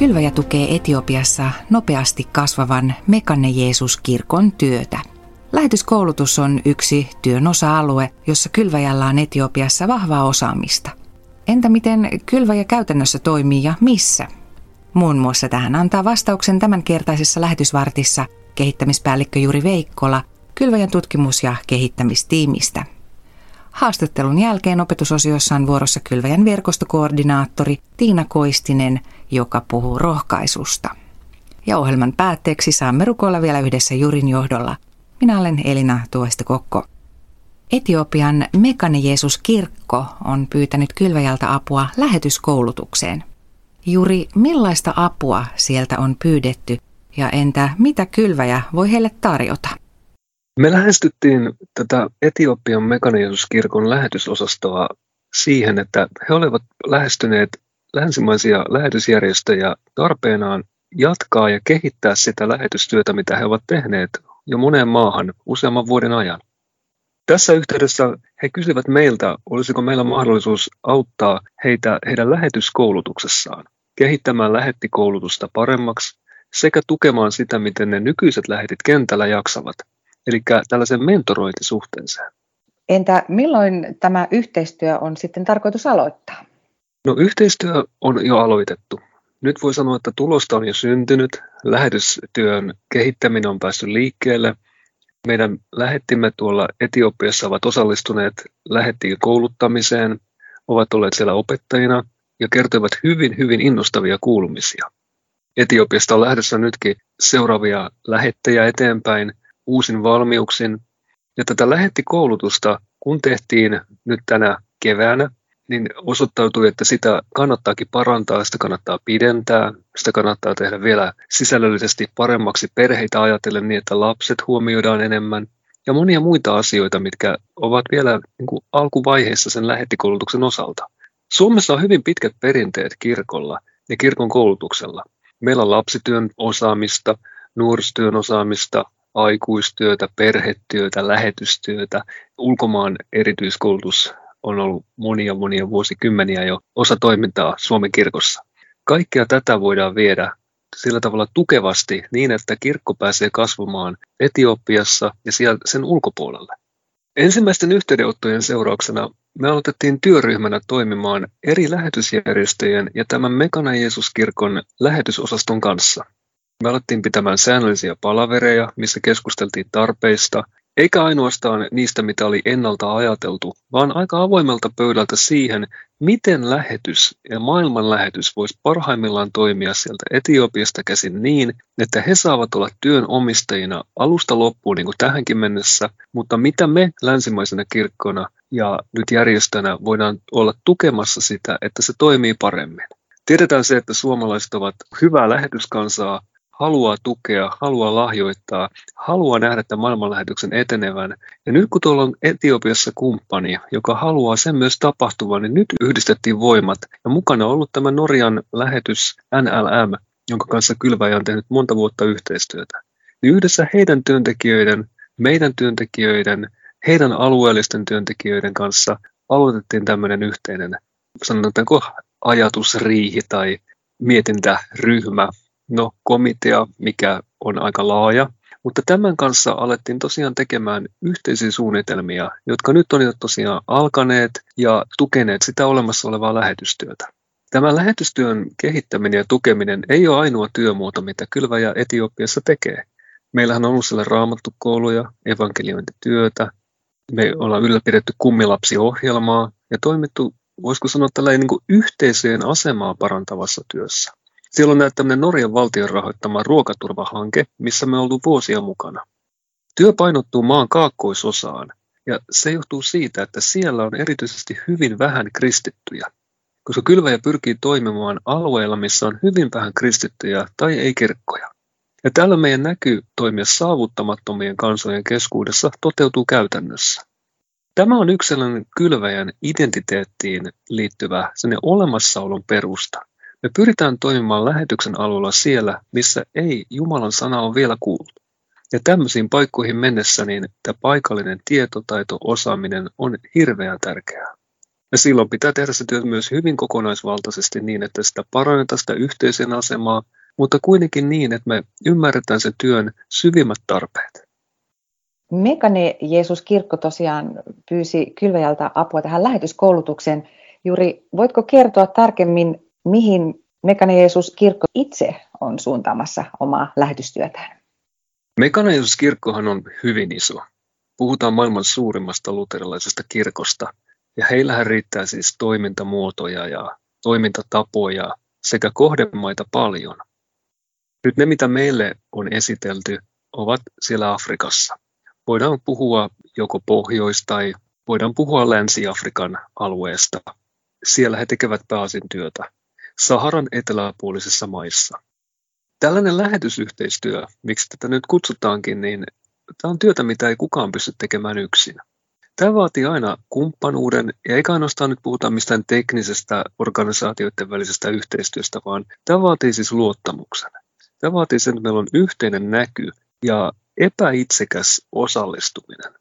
Kylväjä tukee Etiopiassa nopeasti kasvavan Mekanne Jeesus-kirkon työtä. Lähetyskoulutus on yksi työn osa-alue, jossa kylväjällä on Etiopiassa vahvaa osaamista. Entä miten kylväjä käytännössä toimii ja missä? Muun muassa tähän antaa vastauksen tämänkertaisessa lähetysvartissa kehittämispäällikkö Juri Veikkola Kylväjän tutkimus- ja kehittämistiimistä. Haastattelun jälkeen opetusosiossa on vuorossa Kylväjän verkostokoordinaattori Tiina Koistinen, joka puhuu rohkaisusta. Ja ohjelman päätteeksi saamme rukoilla vielä yhdessä Jurin johdolla. Minä olen Elina Tuoista Kokko. Etiopian Mekane Jeesus kirkko on pyytänyt Kylväjältä apua lähetyskoulutukseen. Juri, millaista apua sieltä on pyydetty ja entä mitä Kylväjä voi heille tarjota? Me lähestyttiin tätä Etiopian Mekaniasuskirkon lähetysosastoa siihen, että he olivat lähestyneet länsimaisia lähetysjärjestöjä tarpeenaan jatkaa ja kehittää sitä lähetystyötä, mitä he ovat tehneet jo moneen maahan useamman vuoden ajan. Tässä yhteydessä he kysyvät meiltä, olisiko meillä mahdollisuus auttaa heitä heidän lähetyskoulutuksessaan, kehittämään lähettikoulutusta paremmaksi sekä tukemaan sitä, miten ne nykyiset lähetit kentällä jaksavat – eli tällaisen mentorointisuhteeseen. Entä milloin tämä yhteistyö on sitten tarkoitus aloittaa? No yhteistyö on jo aloitettu. Nyt voi sanoa, että tulosta on jo syntynyt. Lähetystyön kehittäminen on päässyt liikkeelle. Meidän lähettimme tuolla Etiopiassa ovat osallistuneet lähettiin kouluttamiseen, ovat olleet siellä opettajina ja kertovat hyvin, hyvin innostavia kuulumisia. Etiopiasta on lähdössä nytkin seuraavia lähettejä eteenpäin, uusin valmiuksin. Ja tätä lähettikoulutusta, kun tehtiin nyt tänä keväänä, niin osoittautui, että sitä kannattaakin parantaa, sitä kannattaa pidentää, sitä kannattaa tehdä vielä sisällöllisesti paremmaksi perheitä ajatellen niin, että lapset huomioidaan enemmän ja monia muita asioita, mitkä ovat vielä niin kuin alkuvaiheessa sen lähettikoulutuksen osalta. Suomessa on hyvin pitkät perinteet kirkolla ja kirkon koulutuksella. Meillä on lapsityön osaamista, nuorisotyön osaamista, aikuistyötä, perhetyötä, lähetystyötä. Ulkomaan erityiskoulutus on ollut monia monia vuosikymmeniä jo osa toimintaa Suomen kirkossa. Kaikkea tätä voidaan viedä sillä tavalla tukevasti niin, että kirkko pääsee kasvamaan Etiopiassa ja siellä sen ulkopuolelle. Ensimmäisten yhteydenottojen seurauksena me aloitettiin työryhmänä toimimaan eri lähetysjärjestöjen ja tämän Mekana Jeesus-kirkon lähetysosaston kanssa – me alettiin pitämään säännöllisiä palavereja, missä keskusteltiin tarpeista, eikä ainoastaan niistä, mitä oli ennalta ajateltu, vaan aika avoimelta pöydältä siihen, miten lähetys ja maailman lähetys voisi parhaimmillaan toimia sieltä Etiopiasta käsin niin, että he saavat olla työn omistajina alusta loppuun niin kuin tähänkin mennessä, mutta mitä me länsimaisena kirkkona ja nyt järjestönä voidaan olla tukemassa sitä, että se toimii paremmin. Tiedetään se, että suomalaiset ovat hyvää lähetyskansaa, haluaa tukea, haluaa lahjoittaa, haluaa nähdä tämän maailmanlähetyksen etenevän. Ja nyt kun tuolla on Etiopiassa kumppani, joka haluaa sen myös tapahtuvan, niin nyt yhdistettiin voimat. Ja mukana on ollut tämä Norjan lähetys NLM, jonka kanssa Kylväjä on tehnyt monta vuotta yhteistyötä. Niin yhdessä heidän työntekijöiden, meidän työntekijöiden, heidän alueellisten työntekijöiden kanssa aloitettiin tämmöinen yhteinen, sanotaanko ajatusriihi tai mietintäryhmä, no komitea, mikä on aika laaja, mutta tämän kanssa alettiin tosiaan tekemään yhteisiä suunnitelmia, jotka nyt on jo tosiaan alkaneet ja tukeneet sitä olemassa olevaa lähetystyötä. Tämä lähetystyön kehittäminen ja tukeminen ei ole ainoa työmuoto, mitä Kylväjä Etiopiassa tekee. Meillähän on ollut siellä raamattukouluja, evankeliointityötä, me ollaan ylläpidetty kummilapsiohjelmaa ja toimittu, voisiko sanoa, tällainen niin yhteisöjen asemaa parantavassa työssä. Siellä on tämmöinen Norjan valtion rahoittama ruokaturvahanke, missä me oltu vuosia mukana. Työ painottuu maan kaakkoisosaan, ja se johtuu siitä, että siellä on erityisesti hyvin vähän kristittyjä, koska kylväjä pyrkii toimimaan alueilla, missä on hyvin vähän kristittyjä tai ei kirkkoja. Ja tällä meidän näky toimia saavuttamattomien kansojen keskuudessa toteutuu käytännössä. Tämä on yksi sellainen kylväjän identiteettiin liittyvä olemassaolon perusta. Me pyritään toimimaan lähetyksen alueella siellä, missä ei Jumalan sana ole vielä kuultu. Ja tämmöisiin paikkoihin mennessä niin tämä paikallinen tietotaito, osaaminen on hirveän tärkeää. Ja silloin pitää tehdä se työ myös hyvin kokonaisvaltaisesti niin, että sitä parannetaan sitä yhteisen asemaa, mutta kuitenkin niin, että me ymmärretään sen työn syvimmät tarpeet. Mekane Jeesus Kirkko tosiaan pyysi Kylväjältä apua tähän lähetyskoulutukseen. Juuri voitko kertoa tarkemmin, mihin Mekane Jeesus Kirkko itse on suuntaamassa omaa lähetystyötään? Mekane Jeesus Kirkkohan on hyvin iso. Puhutaan maailman suurimmasta luterilaisesta kirkosta, ja heillähän riittää siis toimintamuotoja ja toimintatapoja sekä kohdemaita paljon. Nyt ne, mitä meille on esitelty, ovat siellä Afrikassa. Voidaan puhua joko Pohjois- tai voidaan puhua Länsi-Afrikan alueesta. Siellä he tekevät pääosin työtä Saharan eteläpuolisissa maissa. Tällainen lähetysyhteistyö, miksi tätä nyt kutsutaankin, niin tämä on työtä, mitä ei kukaan pysty tekemään yksin. Tämä vaatii aina kumppanuuden, ja eikä ainoastaan nyt puhuta mistään teknisestä organisaatioiden välisestä yhteistyöstä, vaan tämä vaatii siis luottamuksen. Tämä vaatii sen, että meillä on yhteinen näky ja epäitsekäs osallistuminen.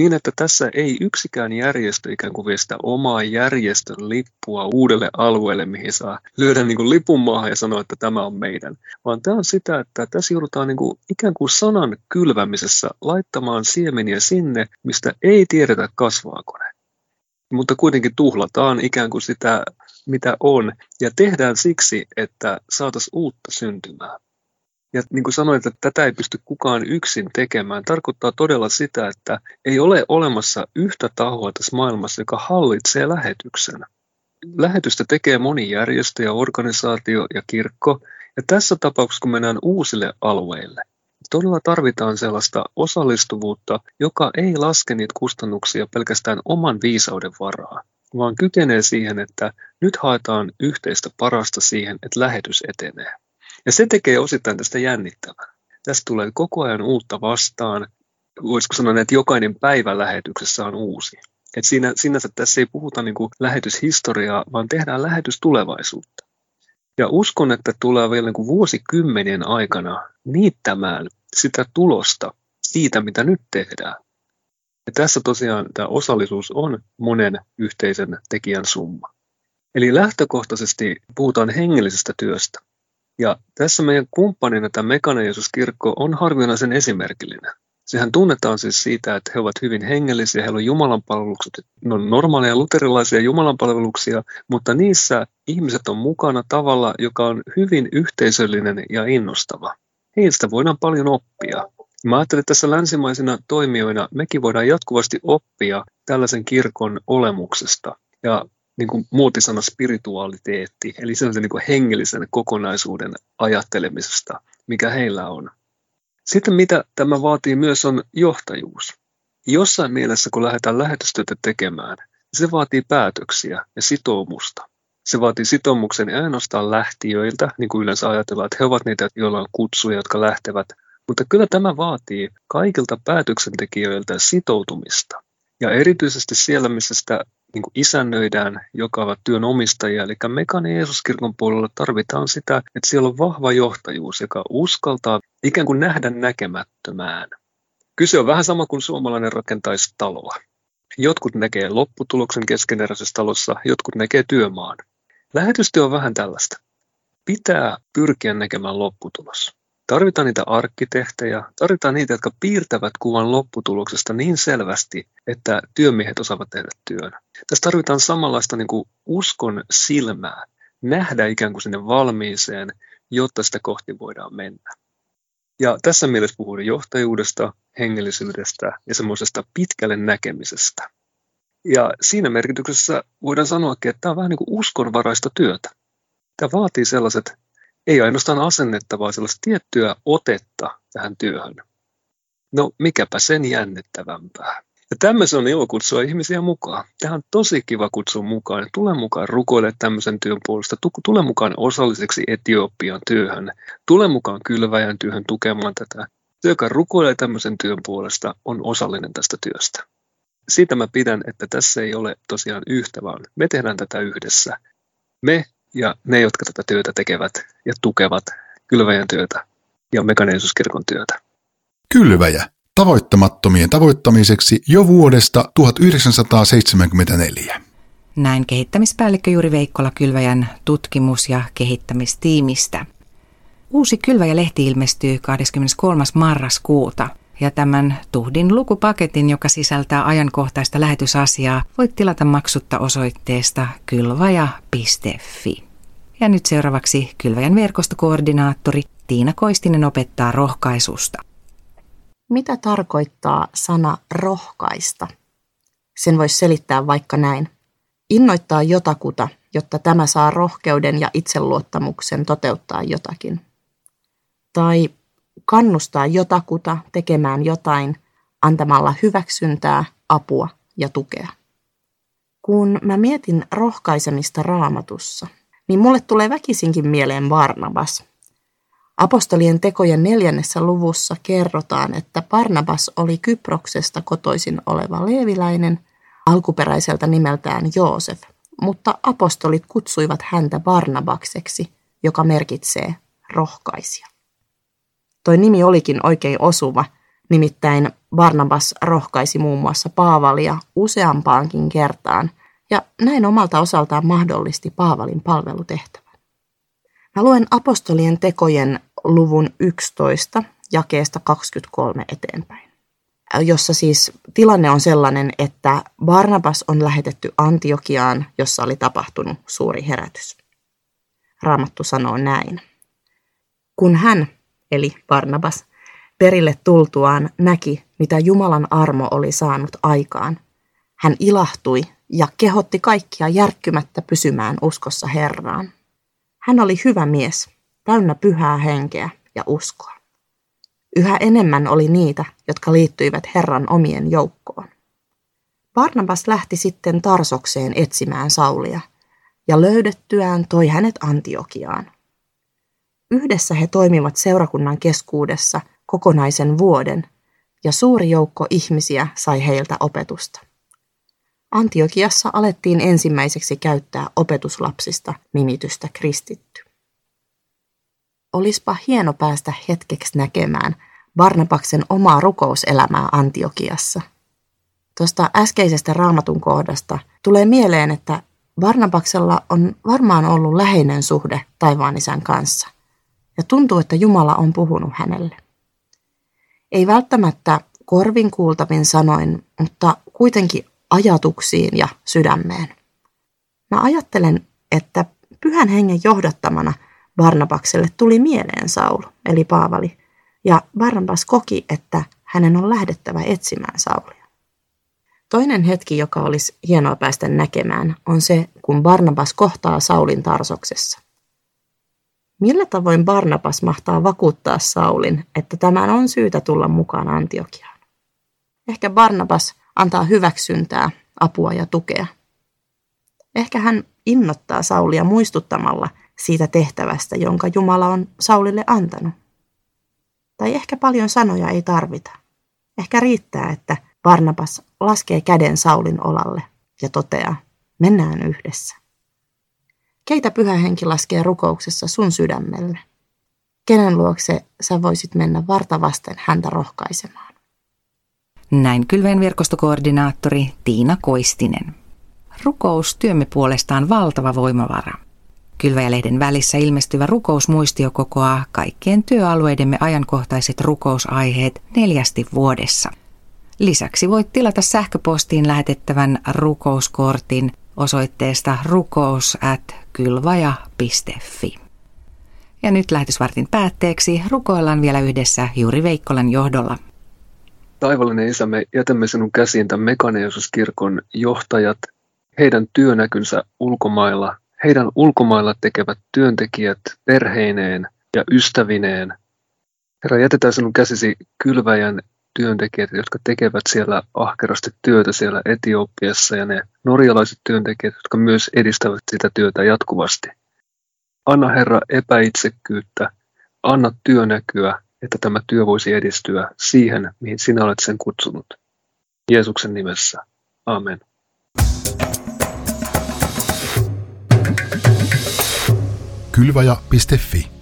Niin, että tässä ei yksikään järjestö ikään kuin vie sitä omaa järjestön lippua uudelle alueelle, mihin saa lyödä niin kuin lipun maahan ja sanoa, että tämä on meidän. Vaan tämä on sitä, että tässä joudutaan niin kuin ikään kuin sanan kylvämisessä laittamaan siemeniä sinne, mistä ei tiedetä kasvaako ne. Mutta kuitenkin tuhlataan ikään kuin sitä, mitä on, ja tehdään siksi, että saataisiin uutta syntymään. Ja niin kuin sanoin, että tätä ei pysty kukaan yksin tekemään, tarkoittaa todella sitä, että ei ole olemassa yhtä tahoa tässä maailmassa, joka hallitsee lähetyksen. Lähetystä tekee moni järjestö ja organisaatio ja kirkko, ja tässä tapauksessa, kun mennään uusille alueille, todella tarvitaan sellaista osallistuvuutta, joka ei laske niitä kustannuksia pelkästään oman viisauden varaa, vaan kykenee siihen, että nyt haetaan yhteistä parasta siihen, että lähetys etenee. Ja se tekee osittain tästä jännittävää. Tästä tulee koko ajan uutta vastaan. Voisiko sanoa, että jokainen päivä lähetyksessä on uusi. Et siinä, sinänsä tässä ei puhuta niin lähetyshistoriaa, vaan tehdään lähetystulevaisuutta. Ja uskon, että tulee vielä niin vuosikymmenien aikana niittämään sitä tulosta siitä, mitä nyt tehdään. Ja tässä tosiaan tämä osallisuus on monen yhteisen tekijän summa. Eli lähtökohtaisesti puhutaan hengellisestä työstä. Ja tässä meidän kumppanina tämä Mekanen Jeesus-kirkko on harvinaisen esimerkillinen. Sehän tunnetaan siis siitä, että he ovat hyvin hengellisiä, heillä on jumalanpalvelukset, ne on normaaleja luterilaisia jumalanpalveluksia, mutta niissä ihmiset on mukana tavalla, joka on hyvin yhteisöllinen ja innostava. Heistä voidaan paljon oppia. Mä ajattelen, että tässä länsimaisina toimijoina mekin voidaan jatkuvasti oppia tällaisen kirkon olemuksesta. Ja niin kuin muotisana spiritualiteetti, eli sellaisen niin kuin hengellisen kokonaisuuden ajattelemisesta, mikä heillä on. Sitten mitä tämä vaatii myös on johtajuus. Jossain mielessä, kun lähdetään lähetystyötä tekemään, se vaatii päätöksiä ja sitoumusta. Se vaatii sitoumuksen ei ainoastaan lähtiöiltä, niin kuin yleensä ajatellaan, että he ovat niitä, joilla on kutsuja, jotka lähtevät, mutta kyllä tämä vaatii kaikilta päätöksentekijöiltä sitoutumista. Ja erityisesti siellä, missä sitä niin kuin isännöidään, joka ovat työn omistajia. Eli Mekanin Jeesuskirkon puolella tarvitaan sitä, että siellä on vahva johtajuus, joka uskaltaa ikään kuin nähdä näkemättömään. Kyse on vähän sama kuin suomalainen rakentaisi taloa. Jotkut näkee lopputuloksen keskeneräisessä talossa, jotkut näkee työmaan. Lähetystyö on vähän tällaista. Pitää pyrkiä näkemään lopputulos. Tarvitaan niitä arkkitehtejä, tarvitaan niitä, jotka piirtävät kuvan lopputuloksesta niin selvästi, että työmiehet osaavat tehdä työn. Tässä tarvitaan samanlaista niin kuin uskon silmää, nähdä ikään kuin sinne valmiiseen, jotta sitä kohti voidaan mennä. Ja tässä mielessä puhun johtajuudesta, hengellisyydestä ja semmoisesta pitkälle näkemisestä. Ja siinä merkityksessä voidaan sanoakin, että tämä on vähän niin kuin uskonvaraista työtä. Tämä vaatii sellaiset ei ainoastaan asennetta, vaan sellaista tiettyä otetta tähän työhön. No mikäpä sen jännittävämpää. Ja tämmöisen on ilo kutsua ihmisiä mukaan. Tähän on tosi kiva kutsua mukaan. Tule mukaan rukoile tämmöisen työn puolesta. Tule mukaan osalliseksi Etiopian työhön. Tule mukaan kylväjän työhön tukemaan tätä. Se, joka rukoilee tämmöisen työn puolesta, on osallinen tästä työstä. Siitä mä pidän, että tässä ei ole tosiaan yhtä, vaan me tehdään tätä yhdessä. Me ja ne, jotka tätä työtä tekevät ja tukevat kylväjän työtä ja mekaneisuuskirkon työtä. Kylväjä. Tavoittamattomien tavoittamiseksi jo vuodesta 1974. Näin kehittämispäällikkö Juri Veikkola Kylväjän tutkimus- ja kehittämistiimistä. Uusi Kylväjä-lehti ilmestyy 23. marraskuuta ja tämän Tuhdin lukupaketin, joka sisältää ajankohtaista lähetysasiaa, voit tilata maksutta osoitteesta kylvaja.fi. Ja nyt seuraavaksi Kylväjän verkostokoordinaattori Tiina Koistinen opettaa rohkaisusta. Mitä tarkoittaa sana rohkaista? Sen voisi selittää vaikka näin. Innoittaa jotakuta, jotta tämä saa rohkeuden ja itseluottamuksen toteuttaa jotakin. Tai kannustaa jotakuta tekemään jotain antamalla hyväksyntää, apua ja tukea. Kun mä mietin rohkaisemista raamatussa, niin mulle tulee väkisinkin mieleen Barnabas. Apostolien tekojen neljännessä luvussa kerrotaan, että Barnabas oli Kyproksesta kotoisin oleva leeviläinen, alkuperäiseltä nimeltään Joosef, mutta apostolit kutsuivat häntä Barnabakseksi, joka merkitsee rohkaisia. Toi nimi olikin oikein osuva, nimittäin Barnabas rohkaisi muun muassa Paavalia useampaankin kertaan ja näin omalta osaltaan mahdollisti Paavalin palvelutehtävän. Mä luen apostolien tekojen luvun 11 jakeesta 23 eteenpäin, jossa siis tilanne on sellainen, että Barnabas on lähetetty Antiokiaan, jossa oli tapahtunut suuri herätys. Raamattu sanoo näin. Kun hän, eli Barnabas, perille tultuaan näki, mitä Jumalan armo oli saanut aikaan. Hän ilahtui ja kehotti kaikkia järkkymättä pysymään uskossa Herraan. Hän oli hyvä mies, täynnä pyhää henkeä ja uskoa. Yhä enemmän oli niitä, jotka liittyivät Herran omien joukkoon. Barnabas lähti sitten Tarsokseen etsimään Saulia, ja löydettyään toi hänet Antiokiaan. Yhdessä he toimivat seurakunnan keskuudessa kokonaisen vuoden, ja suuri joukko ihmisiä sai heiltä opetusta. Antiokiassa alettiin ensimmäiseksi käyttää opetuslapsista nimitystä kristitty. Olispa hieno päästä hetkeksi näkemään Barnabaksen omaa rukouselämää Antiokiassa. Tuosta äskeisestä raamatun kohdasta tulee mieleen, että Barnabaksella on varmaan ollut läheinen suhde taivaan isän kanssa – ja tuntuu, että Jumala on puhunut hänelle. Ei välttämättä korvin kuultavin sanoin, mutta kuitenkin ajatuksiin ja sydämeen. Mä ajattelen, että pyhän hengen johdattamana Barnabakselle tuli mieleen Saul, eli Paavali, ja Barnabas koki, että hänen on lähdettävä etsimään Saulia. Toinen hetki, joka olisi hienoa päästä näkemään, on se, kun Barnabas kohtaa Saulin Tarsoksessa. Millä tavoin Barnabas mahtaa vakuuttaa Saulin, että tämän on syytä tulla mukaan Antiokiaan? Ehkä Barnabas antaa hyväksyntää, apua ja tukea. Ehkä hän innottaa Saulia muistuttamalla siitä tehtävästä, jonka Jumala on Saulille antanut. Tai ehkä paljon sanoja ei tarvita. Ehkä riittää, että Barnabas laskee käden Saulin olalle ja toteaa, mennään yhdessä. Keitä pyhä henki laskee rukouksessa sun sydämelle? Kenen luokse sä voisit mennä vartavasten häntä rohkaisemaan? Näin kylveen verkostokoordinaattori Tiina Koistinen. Rukous työmme puolestaan valtava voimavara. Kylväjälehden välissä ilmestyvä rukousmuistio kokoaa kaikkien työalueidemme ajankohtaiset rukousaiheet neljästi vuodessa. Lisäksi voit tilata sähköpostiin lähetettävän rukouskortin osoitteesta rukous at kylvaja.fi. Ja nyt lähetysvartin päätteeksi rukoillaan vielä yhdessä Juuri Veikkolan johdolla. Taivallinen Isä, me jätämme sinun käsiin tämän Mekaneosuuskirkon johtajat, heidän työnäkynsä ulkomailla, heidän ulkomailla tekevät työntekijät perheineen ja ystävineen. Herra, jätetään sinun käsisi kylväjän työntekijät, jotka tekevät siellä ahkerasti työtä siellä Etiopiassa ja ne norjalaiset työntekijät, jotka myös edistävät sitä työtä jatkuvasti. Anna Herra epäitsekkyyttä, anna työnäkyä, että tämä työ voisi edistyä siihen, mihin sinä olet sen kutsunut. Jeesuksen nimessä. Amen. Kylvaja.fi